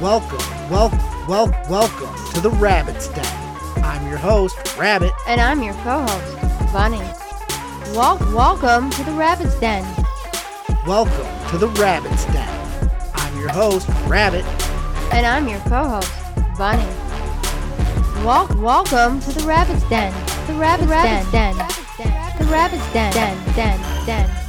welcome, welcome, wel- welcome to the Rabbit's Den. I'm your host, Rabbit. And I'm your co-host, Bunny. Wel- welcome to the Rabbit's Den. Welcome to the Rabbit's Den. I'm your host, Rabbit. And I'm your co-host, Bunny. Wel- welcome to the Rabbit's Den. The Rabbit's, Den. Den. The Rabbit's. Den. Den. Den. Den. Den.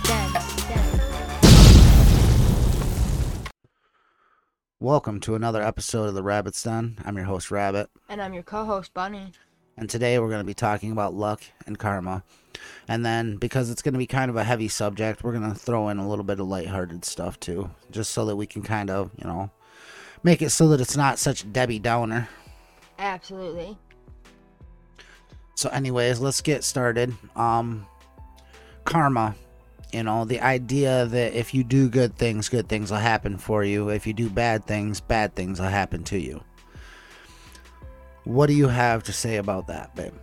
Welcome to another episode of the Rabbit's Den. I'm your host, Rabbit. And I'm your co-host, Bunny. And today we're going to be talking about luck and karma. And then, because it's going to be kind of a heavy subject, we're going to throw in a little bit of lighthearted stuff too, just so that we can kind of, you know, make it so that it's not such Debbie Downer. Absolutely. So, anyways, let's get started. Um, karma. You know, the idea that if you do good things, good things will happen for you. If you do bad things, bad things will happen to you. What do you have to say about that, babe?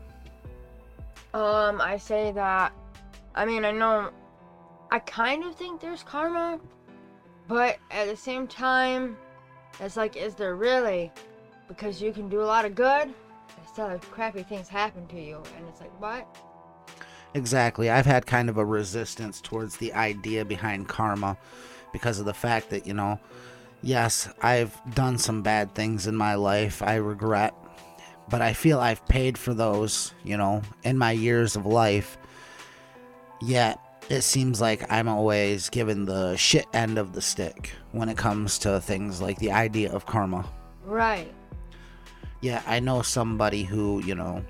Um, I say that. I mean, I know. I kind of think there's karma, but at the same time, it's like, is there really? Because you can do a lot of good, and still crappy things happen to you, and it's like, what? Exactly. I've had kind of a resistance towards the idea behind karma because of the fact that, you know, yes, I've done some bad things in my life I regret, but I feel I've paid for those, you know, in my years of life. Yet, it seems like I'm always given the shit end of the stick when it comes to things like the idea of karma. Right. Yeah, I know somebody who, you know,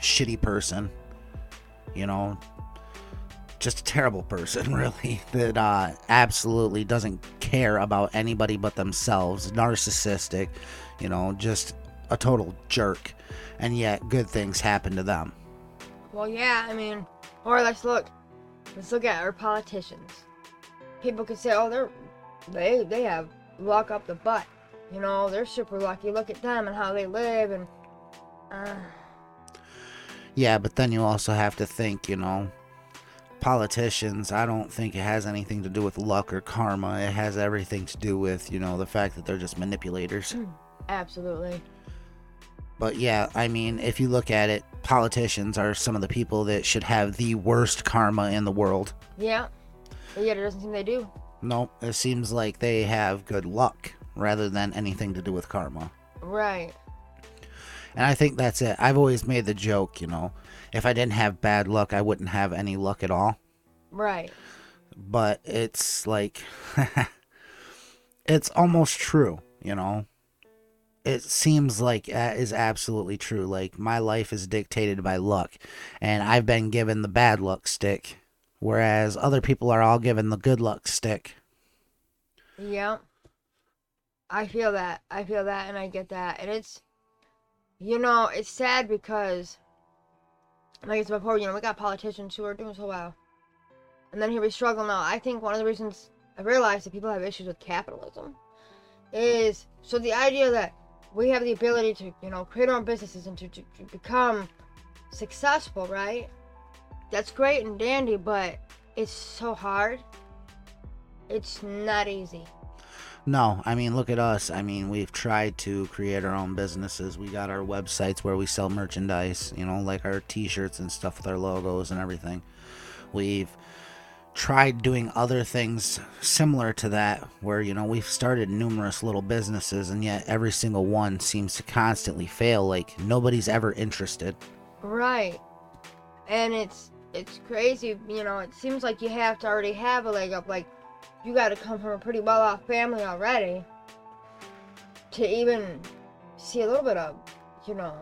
shitty person, you know, just a terrible person, really, that uh, absolutely doesn't care about anybody but themselves, narcissistic, you know, just a total jerk, and yet good things happen to them. Well, yeah, I mean, or let's look. Let's look at our politicians. People could say, oh, they're they they have luck up the butt. You know, they're super lucky. Look at them and how they live, and uh, Yeah, but then you also have to think, you know, politicians, I don't think it has anything to do with luck or karma. It has everything to do with, you know, the fact that they're just manipulators. Hmm, absolutely. But yeah, I mean, if you look at it, politicians are some of the people that should have the worst karma in the world. Yeah. Yet it doesn't seem they do. Nope, it seems like they have good luck rather than anything to do with karma. Right. And I think that's it. I've always made the joke, you know, if I didn't have bad luck, I wouldn't have any luck at all. Right. But it's like, it's almost true, you know. It seems like that is absolutely true. Like, my life is dictated by luck, and I've been given the bad luck stick, whereas other people are all given the good luck stick. Yeah. I feel that. I feel that and I get that. And it's you know, it's sad because like I said before, you know, we got politicians who are doing so well. And then here we struggle now. I think one of the reasons I realized that people have issues with capitalism is so the idea that we have the ability to, you know, create our own businesses and to, to, to become successful, right? That's great and dandy, but it's so hard. It's not easy. No, I mean, look at us. I mean, we've tried to create our own businesses. We got our websites where we sell merchandise, you know, like our t shirts and stuff with our logos and everything. We've tried doing other things similar to that where, you know, we've started numerous little businesses and yet every single one seems to constantly fail. Like, nobody's ever interested. Right. And it's it's crazy, you know, it seems like you have to already have a leg up like you got to come from a pretty well off family already to even see a little bit of, you know,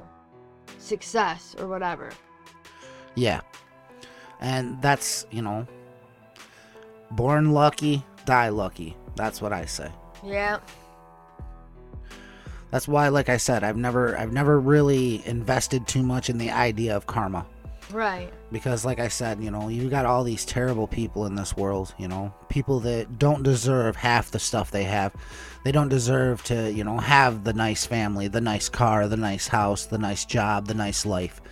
success or whatever. Yeah. And that's, you know, born lucky, die lucky. That's what I say. Yeah. That's why like I said, I've never I've never really invested too much in the idea of karma. Right. Because like I said, you know, you've got all these terrible people in this world, you know, people that don't deserve half the stuff they have. They don't deserve to, you know, have the nice family, the nice car, the nice house, the nice job, the nice life.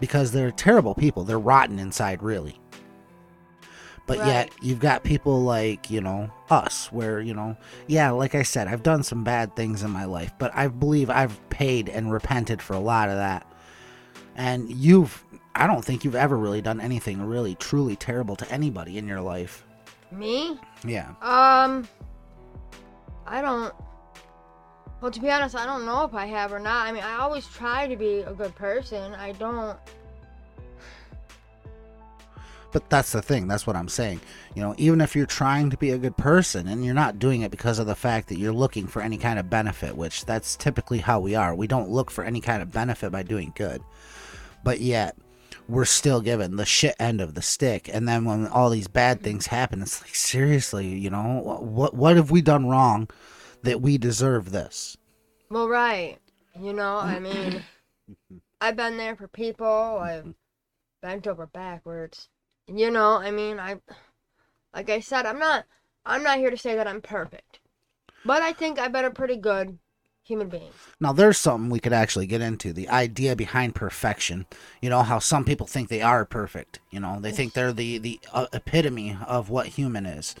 Because they're terrible people. They're rotten inside, really. But Right. yet you've got people like, you know, us where, you know, yeah, like I said, I've done some bad things in my life, but I believe I've paid and repented for a lot of that. And you've I don't think you've ever really done anything really truly terrible to anybody in your life. Me? Yeah. Um, I don't. Well, to be honest, I don't know if I have or not. I mean, I always try to be a good person. I don't. But that's the thing. That's what I'm saying. You know, even if you're trying to be a good person and you're not doing it because of the fact that you're looking for any kind of benefit, which that's typically how we are. We don't look for any kind of benefit by doing good. But yet, we're still given the shit end of the stick. And then when all these bad things happen, it's like, seriously, you know, what what have we done wrong that we deserve this? Well, right. You know, I mean, I've been there for people. I've bent over backwards. You know, I mean, I, like I said, I'm not, I'm not here to say that I'm perfect, but I think I've been a pretty good human being. Now, there's something we could actually get into the idea behind perfection. You know, how some people think they are perfect. You know, they think they're the, the uh, epitome of what human is.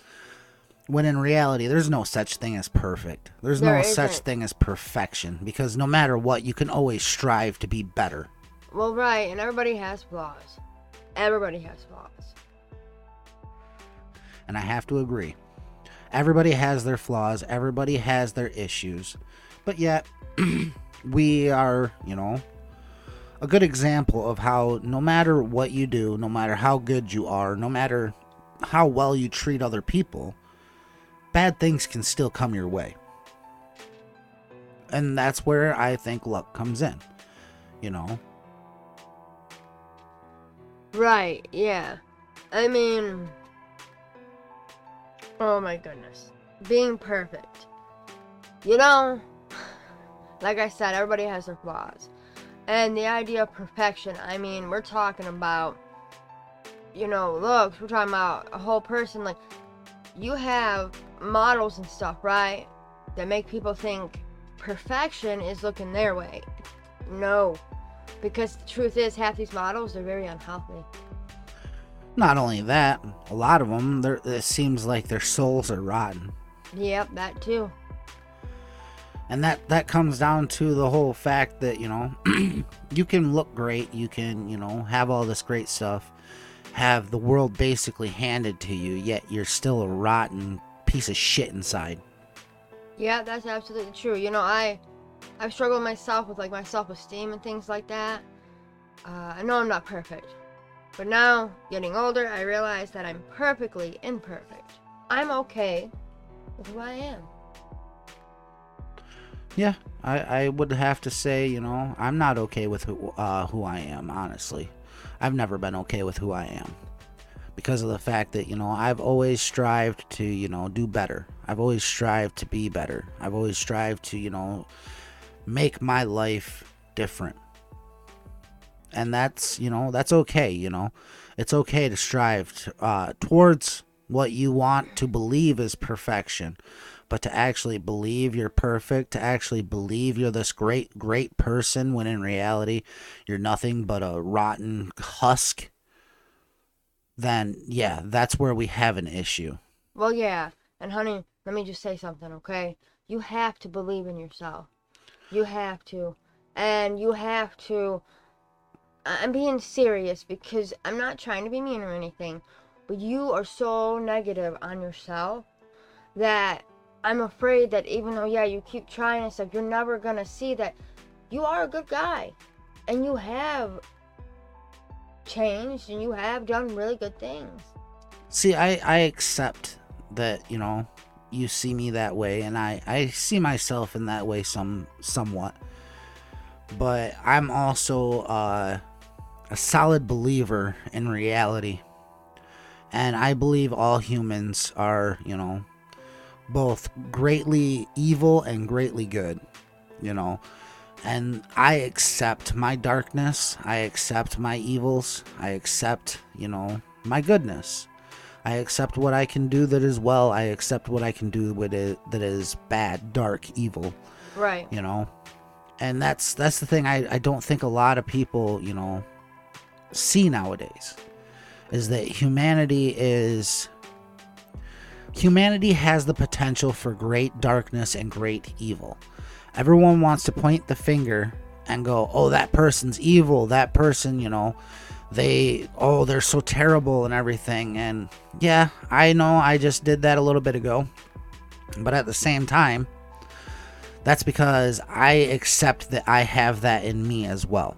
When in reality, there's no such thing as perfect. There's There no such isn't. thing as perfection because no matter what, you can always strive to be better. Well, right, and everybody has flaws. Everybody has flaws. And I have to agree. Everybody has their flaws, everybody has their issues. But yet, we are, you know, a good example of how no matter what you do, no matter how good you are, no matter how well you treat other people, bad things can still come your way. And that's where I think luck comes in. You know, Right, yeah. I mean, oh my goodness. Being perfect. You know, like I said, everybody has their flaws. And the idea of perfection, I mean, we're talking about, you know, looks, we're talking about a whole person. Like, you have models and stuff, right? That make people think perfection is looking their way. No. Because the truth is, half these models are very unhealthy. not only that, a lot of them, it seems like their souls are rotten. Yep, that too. And that that comes down to the whole fact that you know you can look great you can you know have all this great stuff have the world basically handed to you yet you're still a rotten piece of shit inside Yeah, that's absolutely true. You know, I I've struggled myself with like my self-esteem and things like that. Uh, I know I'm not perfect, but now getting older, I realize that I'm perfectly imperfect. I'm okay with who I am. Yeah i i would have to say you know i'm not okay with who uh who i am honestly i've never been okay with who i am because of the fact that you know I've always strived to you know do better. I've always strived to be better. I've always strived to you know make my life different. And that's you know that's okay. You know it's okay to strive uh, towards what you want to believe is perfection. But to actually believe you're perfect, to actually believe you're this great, great person, when in reality you're nothing but a rotten husk then yeah, that's where we have an issue. Well, yeah, and honey, let me just say something, okay? You have to believe in yourself. You have to, and you have to. I'm being serious because I'm not trying to be mean or anything, but you are so negative on yourself that I'm afraid that even though yeah you keep trying and stuff, you're never gonna see that you are a good guy, and you have changed and you have done really good things. See, I I accept that, you know, you see me that way and I I see myself in that way some somewhat. But I'm also uh a solid believer in reality. And I believe all humans are, you know, both greatly evil and greatly good, you know. And I accept my darkness. I accept my evils. I accept, you know, my goodness. I accept what I can do that is well. I accept what I can do with it that is bad, dark, evil, Right. you know. And that's that's the thing I, I don't think a lot of people, you know, see nowadays. is that humanity is humanity has the potential for great darkness and great evil. Everyone wants to point the finger and go, "Oh, that person's evil. That person, you know, they oh, they're so terrible and everything." And yeah, I know I just did that a little bit ago. But at the same time, that's because I accept that I have that in me as well.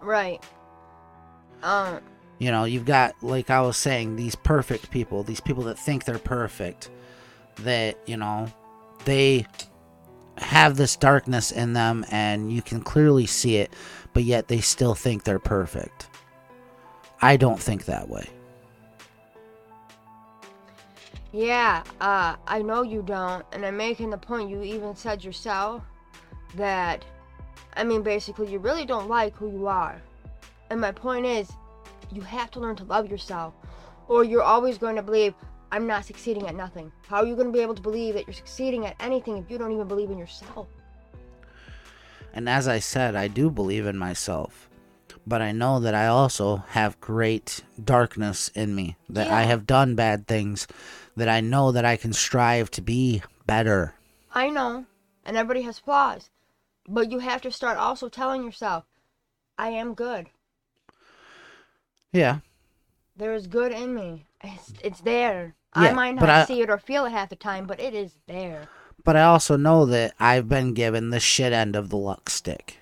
Right. Um. You know, you've got, like I was saying, these perfect people, these people that think they're perfect, that, you know, they have this darkness in them and you can clearly see it, but yet they still think they're perfect. I don't think that way. Yeah, uh, I know you don't, and I'm making the point you even said yourself that, I mean, basically, you really don't like who you are. And my point is, you have to learn to love yourself, or you're always going to believe, I'm not succeeding at nothing. How are you going to be able to believe that you're succeeding at anything if you don't even believe in yourself? And as I said, I do believe in myself. But I know that I also have great darkness in me, that I have done bad things, that I know that I can strive to be better. I know, and everybody has flaws, but you have to start also telling yourself, I am good. Yeah. There is good in me. It's, it's there. I might not I- see it or feel it half the time, but it is there. But I also know that I've been given the shit end of the luck stick.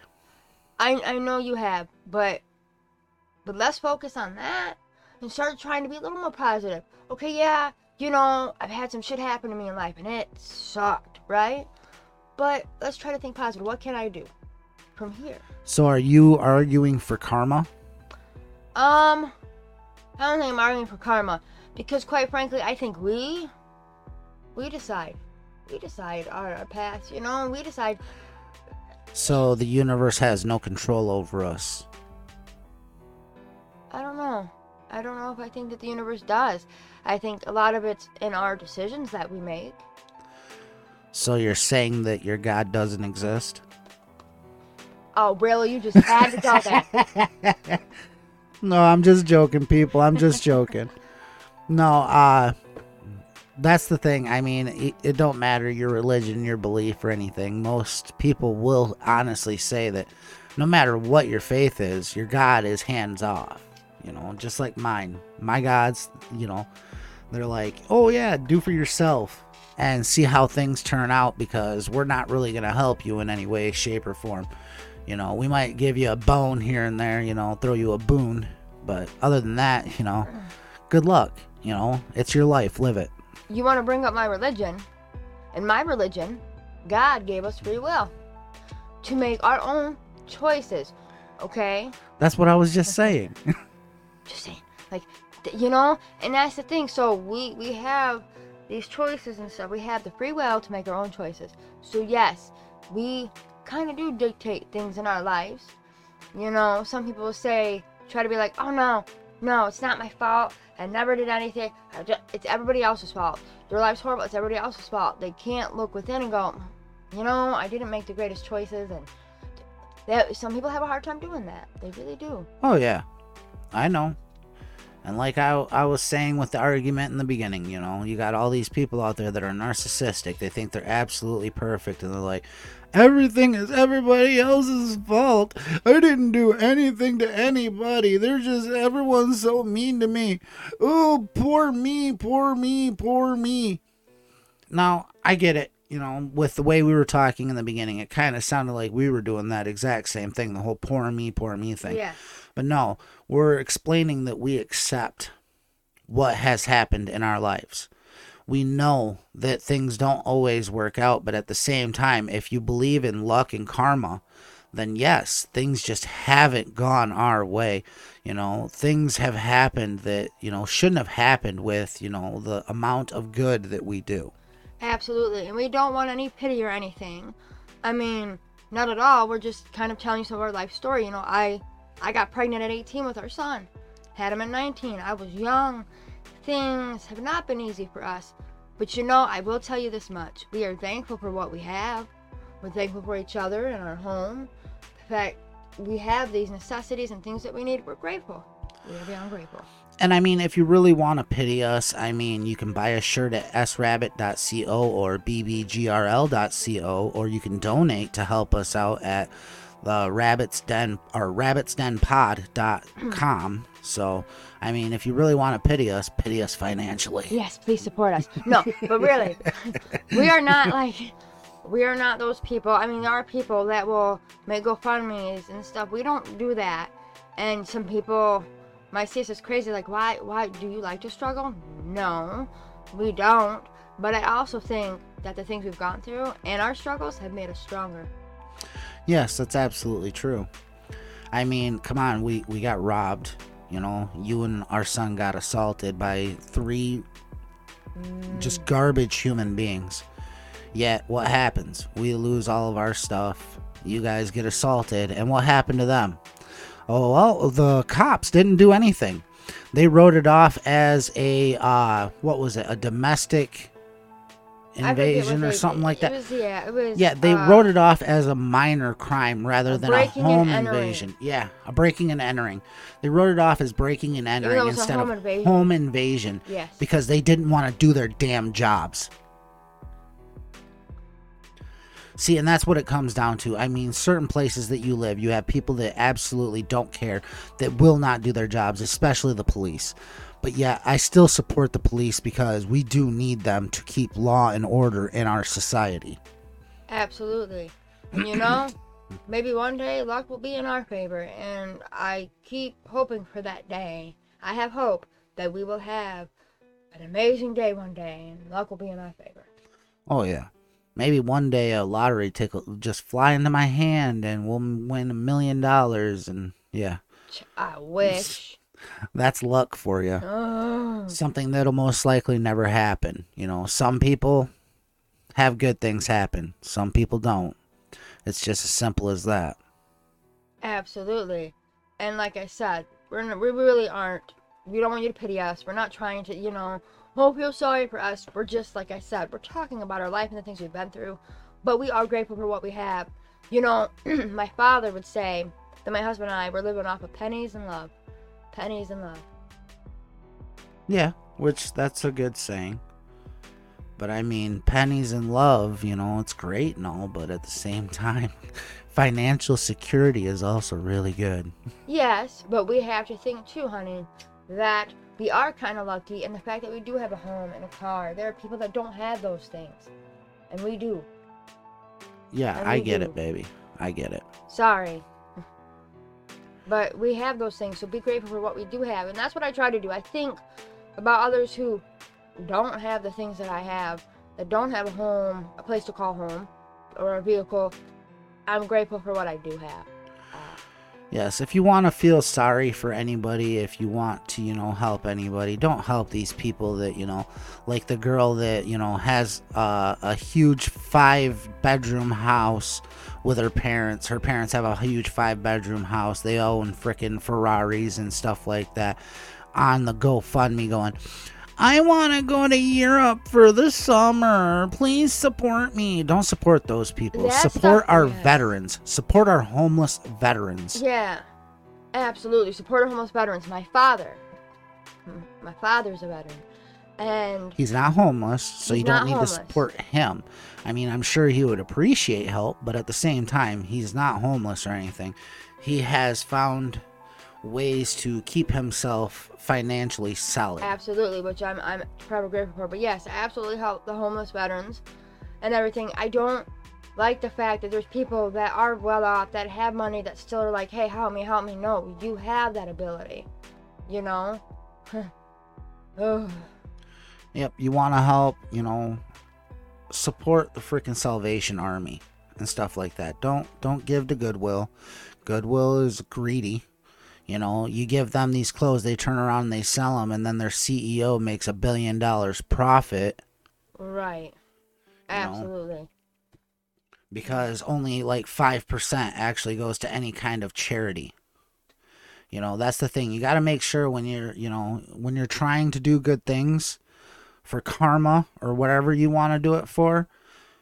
I I know you have, but but let's focus on that and start trying to be a little more positive. Okay, yeah, you know, I've had some shit happen to me in life and it sucked, right? But let's try to think positive. What can I do from here? So are you arguing for karma? Um, I don't think I'm arguing for karma because, quite frankly, I think we we decide. We decide our, our path, you know, and we decide So the universe has no control over us. I don't know. I don't know if I think that the universe does. I think a lot of it's in our decisions that we make. So you're saying that your God doesn't exist? Oh, really? You just had to tell that. No, I'm just joking, people. I'm just joking. No, uh that's the thing. I mean, it, it don't matter your religion, your belief or anything. Most people will honestly say that no matter what your faith is, your God is hands off. You know, just like mine. My gods, you know, they're like, "Oh yeah, do for yourself." And see how things turn out because we're not really going to help you in any way, shape, or form. You know, we might give you a bone here and there, you know, throw you a boon. But other than that, you know, good luck. You know, it's your life. Live it. You want to bring up my religion? In my religion, God gave us free will to make our own choices. Okay? That's what I was just saying. Just saying. Like, you know? And that's the thing. So we, we have these choices and stuff. We have the free will to make our own choices. So, yes, we kind of do dictate things in our lives. You know, some people say, try to be like, oh no, no, it's not my fault. I never did anything. I ju- it's everybody else's fault. Their life's horrible. It's everybody else's fault. They can't look within and go, you know, I didn't make the greatest choices. And some people have a hard time doing that. They really do. oh yeah, I know. And like I, I was saying with the argument in the beginning, you know, you got all these people out there that are narcissistic. They think they're absolutely perfect, and they're like, everything is everybody else's fault. I didn't do anything to anybody. They're just everyone's so mean to me. Oh, poor me, poor me, poor me. Now I get it. You know, with the way we were talking in the beginning, it kind of sounded like we were doing that exact same thing, the whole poor me, poor me thing. Yeah. But no, we're explaining that we accept what has happened in our lives. We know that things don't always work out, but at the same time, if you believe in luck and karma, then yes, things just haven't gone our way. You know, things have happened that, you know, shouldn't have happened with, you know, the amount of good that we do. Absolutely. And we don't want any pity or anything. I mean, not at all. We're just kind of telling you some of our life story. You know, I I got pregnant at 18 with our son. Had him at 19. I was young. Things have not been easy for us. But you know, I will tell you this much. We are thankful for what we have. We're thankful for each other and our home. The fact we have these necessities and things that we need, we're grateful. We are beyond grateful. And I mean, if you really want to pity us, I mean, you can buy a shirt at srabbit.co or bbgrl.co, or you can donate to help us out at the Rabbit's Den or rabbitsdenpod.com. So, I mean, if you really want to pity us, pity us financially. Yes, please support us. No, but really, we are not like we are not those people. I mean, there are people that will make GoFundmes and stuff. We don't do that. And some people might see us as crazy. Like, why? Why do you like to struggle? No, we don't. But I also think that the things we've gone through and our struggles have made us stronger. Yes, that's absolutely true. I mean, come on, we we got robbed. You know, you and our son got assaulted by three just garbage human beings. Yet, what happens? We lose all of our stuff. You guys get assaulted, and what happened to them? Oh, well, the cops didn't do anything. They wrote it off as a, uh, what was it, a domestic invasion or something like that. Was, yeah, it was. Yeah, they uh, wrote it off as a minor crime rather A than a home invasion. Yeah, a breaking and entering. They wrote it off as breaking and entering it was a instead home of invasion. home invasion Yes. because they didn't want to do their damn jobs. See, and that's what it comes down to. I mean, certain places that you live, you have people that absolutely don't care, that will not do their jobs, especially the police. But yeah, I still support the police because we do need them to keep law and order in our society. Absolutely. And you know, maybe one day luck will be in our favor, and I keep hoping for that day. I have hope that we will have an amazing day one day, and luck will be in our favor. Oh yeah. Maybe one day a lottery ticket will just fly into my hand and we'll win a million dollars and yeah, I wish. That's luck for you. Oh, Something that'll most likely never happen. You know, some people have good things happen. Some people don't. It's just as simple as that. absolutely. And like I said, we're n- we really aren't. We don't want you to pity us. We're not trying to, you know, oh feel sorry for us. We're just like I said, we're talking about our life and the things we've been through. But we are grateful for what we have. You know, my father would say that my husband and I were living off of pennies and love. Pennies in love. Yeah, which that's a good saying. But I mean, pennies in love, you know, it's great and all, but at the same time, financial security is also really good. Yes, but we have to think too, honey, that we are kind of lucky in the fact that we do have a home and a car. There are people that don't have those things, and we do. Yeah, And I get do. it, baby. I get it. Sorry. But we have those things, so be grateful for what we do have. And that's what I try to do. I think about others who don't have the things that I have, that don't have a home, a place to call home, or a vehicle. I'm grateful for what I do have. Yes, if you want to feel sorry for anybody, if you want to, you know, help anybody, don't help these people that, you know, like the girl that, you know, has uh, a huge five bedroom house with her parents. Her parents have a huge five bedroom house. They own freaking Ferraris and stuff like that on the GoFundMe going, I want to go to Europe for the summer. Please support me. Don't support those people. That support our veterans. Support our homeless veterans. Yeah, absolutely. Support our homeless veterans. My father, my father's a veteran, and He's not homeless, so you don't need homeless. to support him. I mean, I'm sure he would appreciate help, but at the same time, he's not homeless or anything. He has found ways to keep himself financially solid. absolutely, which I'm I'm forever grateful for. But yes, I absolutely help the homeless veterans and everything. I don't like the fact that there's people that are well off that have money that still are like, hey, help me, help me. No, you have that ability, you know. Ugh. Yep, you want to help, you know, support the freaking Salvation Army and stuff like that. Don't don't give to Goodwill. Goodwill is greedy. You know, you give them these clothes, they turn around and they sell them, and then their CEO makes a billion dollars profit right. know. Absolutely. because only like 5% actually goes to any kind of charity. You know, that's the thing. You got to make sure when you're, you know, when you're trying to do good things for karma or whatever you want to do it for,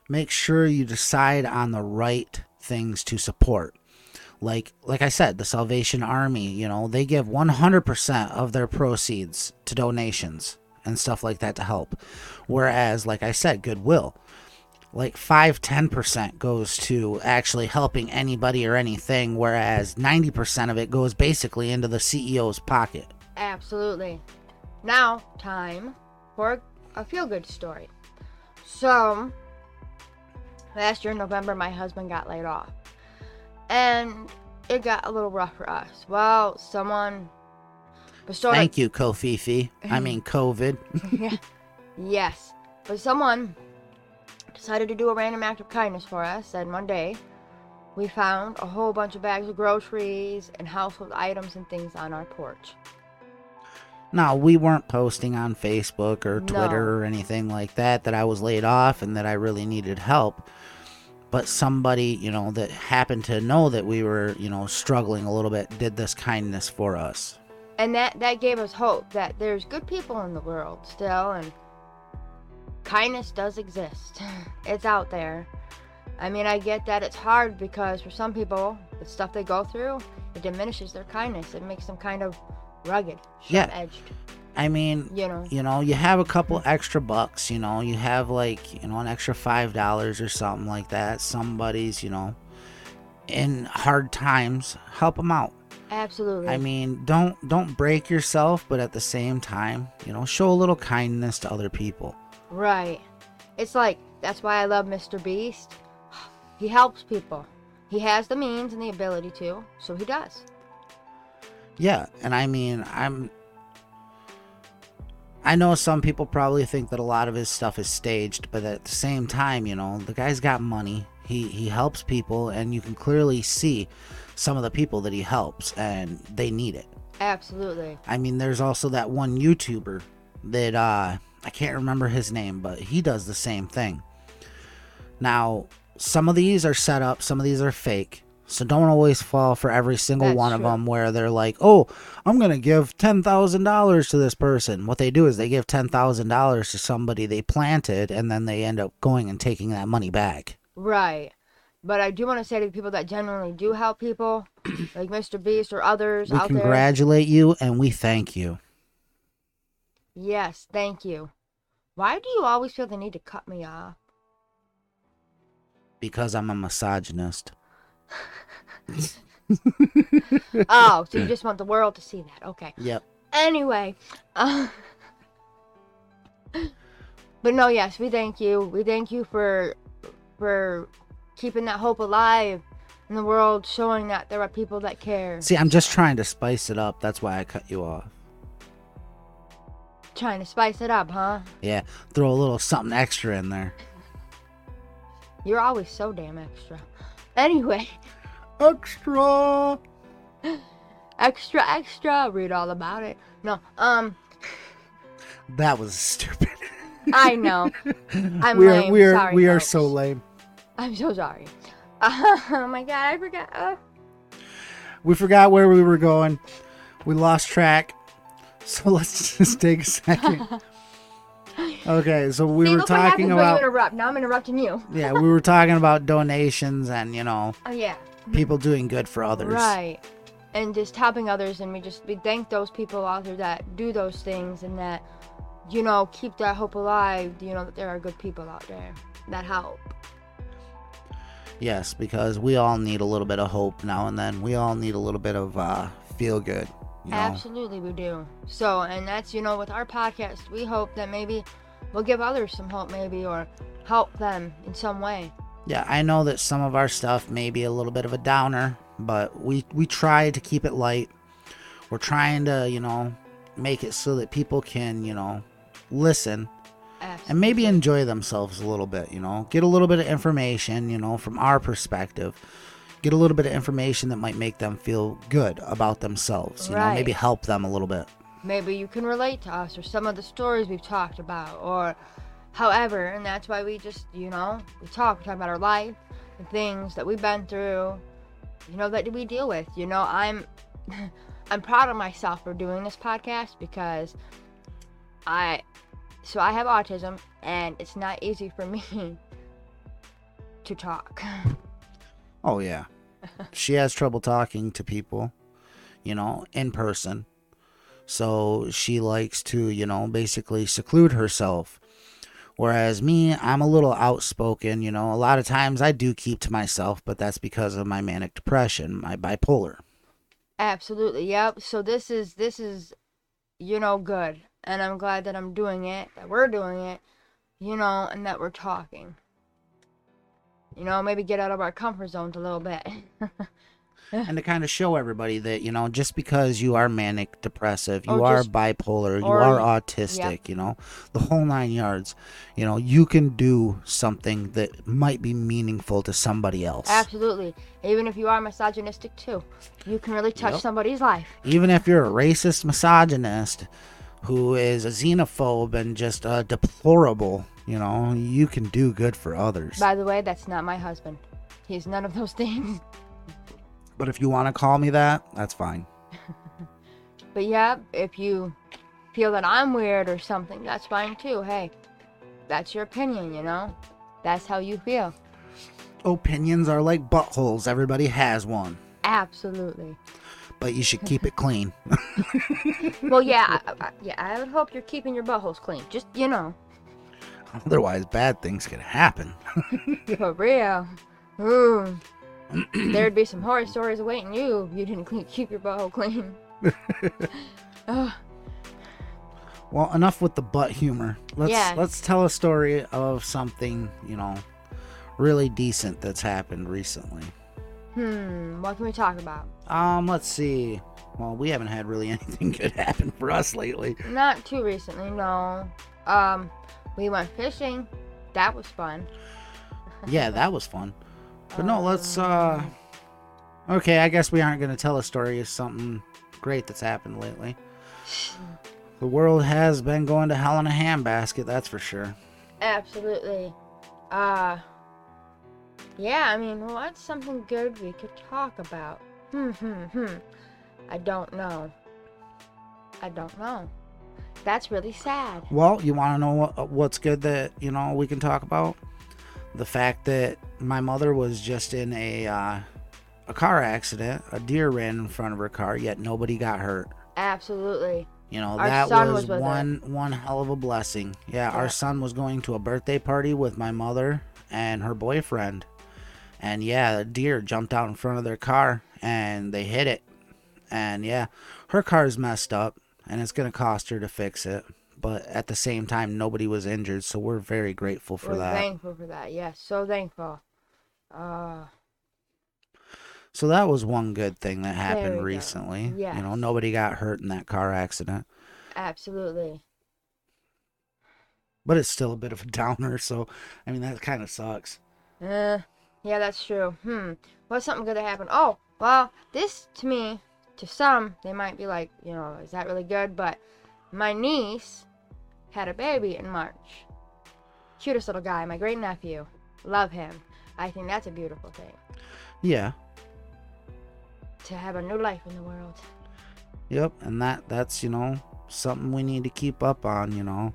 make sure you decide on the right things to support. like like I said, the Salvation Army, you know, they give 100% of their proceeds to donations and stuff like that to help. Whereas like I said, Goodwill, like 5 10% goes to actually helping anybody or anything whereas 90% of it goes basically into the CEO's pocket. Absolutely. Now, time for a feel good story. So, last year in November, my husband got laid off. And it got a little rough for us. Well, someone bestowed. Thank you, Kofifi. I mean, COVID. yeah. Yes. But someone decided to do a random act of kindness for us, and one day we found a whole bunch of bags of groceries and household items and things on our porch. Now, we weren't posting on Facebook or No. Twitter or anything like that that I was laid off and that I really needed help. But somebody, you know, that happened to know that we were, you know, struggling a little bit did this kindness for us. and that that gave us hope that there's good people in the world still and kindness does exist it's out there i mean i get that it's hard because for some people the stuff they go through it diminishes their kindness it makes them kind of rugged Yeah. edged I mean, you know you know, you have a couple extra bucks, you know, you have like, you know, an extra five dollars or something like that. Somebody's, you know, in hard times, help them out. absolutely I mean, don't don't break yourself, but at the same time, you know, show a little kindness to other people. right it's like that's why i love mr beast he helps people he has the means and the ability to so he does Yeah, and I mean, I'm I know some people probably think that a lot of his stuff is staged, but at the same time, you know, the guy's got money. He he helps people and you can clearly see some of the people that he helps and they need it. absolutely I mean, there's also that one YouTuber that uh I can't remember his name, but he does the same thing. Now, some of these are set up, some of these are fake. So don't always fall for every single That's one of true. them where they're like, "Oh, I'm going to give $10,000 to this person." What they do is they give $10,000 to somebody they planted and then they end up going and taking that money back. Right. But I do want to say to the people that genuinely do help people, like Mr. Beast or others We out there, congratulate you and we thank you. yes, thank you. Why do you always feel the need to cut me off? Because I'm a misogynist. Oh, so you just want the world to see that. Okay. Yep. Anyway. Uh, but no, yes, we thank you. We thank you for for keeping that hope alive in the world, showing that there are people that care. See, I'm just trying to spice it up. That's why I cut you off. Trying to spice it up, huh? Yeah, throw a little something extra in there. You're always so damn extra. Anyway. Extra. extra extra read all about it no um That was stupid. i know i'm we are lame we are sorry, we are so lame. i'm so sorry oh my god i forgot uh, We forgot where we were going. We lost track. So let's just take a second. Okay, so we see, were talking about interrupt now i'm interrupting you yeah, we were talking about donations and you know oh yeah people doing good for others. right and just helping others and we just we thank those people out there that do those things and that you know keep that hope alive you know that there are good people out there that help Yes, because we all need a little bit of hope now and then. We all need a little bit of uh, feel good. You know? Absolutely, we do. So, and that's, you know, with our podcast, we hope that maybe we'll give others some hope, maybe, or help them in some way. Yeah, I know that some of our stuff may be a little bit of a downer, but we we try to keep it light. We're trying to, you know, make it so that people can, you know, listen Absolutely. and maybe enjoy themselves a little bit, you know. Get a little bit of information, you know, from our perspective. Get a little bit of information that might make them feel good about themselves, you know, maybe help them a little bit. Maybe you can relate to us or some of the stories we've talked about, or however, and that's why we just, you know, we talk, we talk about our life, the things that we've been through, you know, that we deal with. You know, I'm, I'm proud of myself for doing this podcast because I, so I have autism and it's not easy for me to talk. Oh yeah. she has trouble talking to people, you know, in person. So she likes to, you know, basically seclude herself. Whereas me, I'm a little outspoken, you know. A lot of times I do keep to myself, but that's because of my manic depression, my bipolar. Absolutely. Yep. So this is this is you know good. And I'm glad that I'm doing it, that we're doing it, you know, and that we're talking. You know, maybe get out of our comfort zones a little bit. and to kind of show everybody that you know just because you are manic depressive you Or are just- bipolar you are autistic you know the whole nine yards you know you can do something that might be meaningful to somebody else Absolutely. Even if you are misogynistic too, you can really touch Yep. somebody's life. even if you're a racist misogynist who is a xenophobe and just uh, deplorable you know you can do good for others By the way, that's not my husband. He's none of those things. but if you want to call me that that's fine But yeah, if you feel that I'm weird or something, that's fine too. Hey, that's your opinion, you know? That's how you feel. opinions are like buttholes everybody has one Absolutely. but you should keep it clean Well, yeah, I, I, yeah. I would hope you're keeping your buttholes clean. Just you know, Otherwise, bad things can happen. for real. Ooh. There'd be some horror stories awaiting you if you didn't clean, keep your butthole clean. Ugh. Well, enough with the butt humor. Let's Yeah. let's tell a story of something you know really decent that's happened recently. hmm. What can we talk about? Um, let's see. Well, we haven't had really anything good happen for us lately. Not too recently, no. Um, we went fishing. That was fun. Yeah, that was fun. But no, let's uh. Okay, I guess we aren't gonna tell a story of something great that's happened lately. The world has been going to hell in a handbasket, that's for sure. Absolutely. Uh Yeah, I mean, what's something good we could talk about? Hmm, hmm, hmm. I don't know. I don't know. That's really sad. Well, you want to know what, what's good that you know we can talk about? The fact that my mother was just in a uh, a car accident. A deer ran in front of her car, yet nobody got hurt. Absolutely. You know Our that son was, was with her. one one hell of a blessing. Yeah, Yeah. our son was going to a birthday party with my mother and her boyfriend, and yeah, a deer jumped out in front of their car and they hit it, and yeah, her car's messed up and it's gonna cost her to fix it. But at the same time, nobody was injured, so we're very grateful for We're that. thankful for that. Yes, so thankful. Uh So that was one good thing that happened recently. You know, nobody got hurt in that car accident. absolutely. But it's still a bit of a downer, so I mean that kind of sucks. Uh, yeah, that's true. Hmm. What's something good that happened? Oh, well, this to me, to some, they might be like, you know, is that really good? But my niece had a baby in March. Cutest little guy, my great nephew. Love him. I think that's a beautiful thing. Yeah. To have a new life in the world. Yep, and that that's, you know, something we need to keep up on, you know.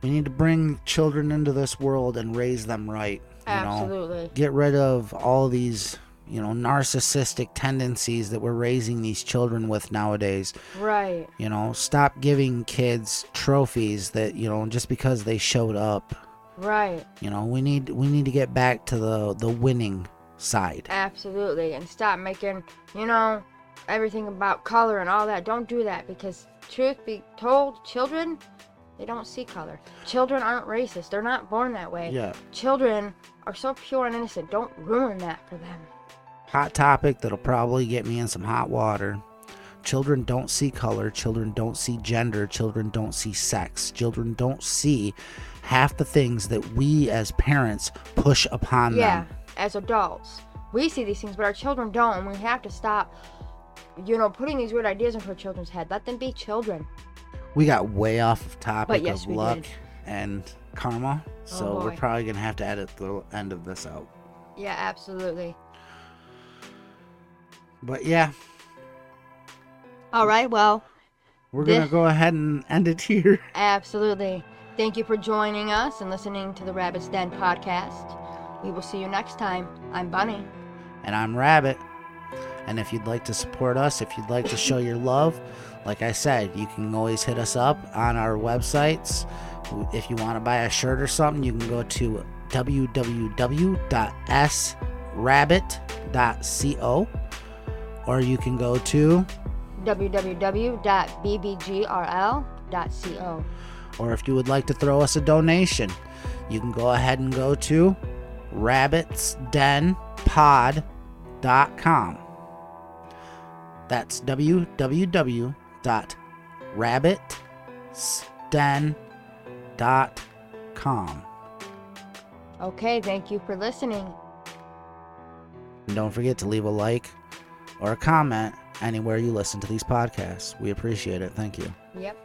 We need to bring children into this world and raise them right, you know. Absolutely. Get rid of all these, you know, narcissistic tendencies that we're raising these children with nowadays. Right. You know, stop giving kids trophies that, you know, just because they showed up. Right. You know, we need we need to get back to the the winning side. Absolutely. And stop making, you know, everything about color and all that. Don't do that because, truth be told, children, they don't see color. Children aren't racist. They're not born that way. Yeah. Children are so pure and innocent. Don't ruin that for them. Hot topic that'll probably get me in some hot water. Children don't see color, children don't see gender, children don't see sex. Children don't see half the things that we as parents push upon yeah, them. Yeah, as adults, we see these things, but our children don't, and we have to stop, you know, putting these weird ideas into our children's head. Let them be children. We got way off of topic yes, of luck did. and karma, oh, so Oh, we're probably gonna have to edit the end of this out. Yeah, absolutely. But yeah, All right, well, we're This- gonna go ahead and end it here. Absolutely. Thank you for joining us and listening to the Rabbit's Den podcast. We will see you next time. I'm Bunny. And I'm Rabbit. And if you'd like to support us, if you'd like to show your love, like I said, you can always hit us up on our websites. If you want to buy a shirt or something, you can go to www.srabbit.co or you can go to www.bbgrl.co. or if you would like to throw us a donation, you can go ahead and go to rabbitsdenpod.com. That's www.rabbitsden.com. Okay, thank you for listening. And don't forget to leave a like or a comment anywhere you listen to these podcasts. We appreciate it. Thank you. Yep.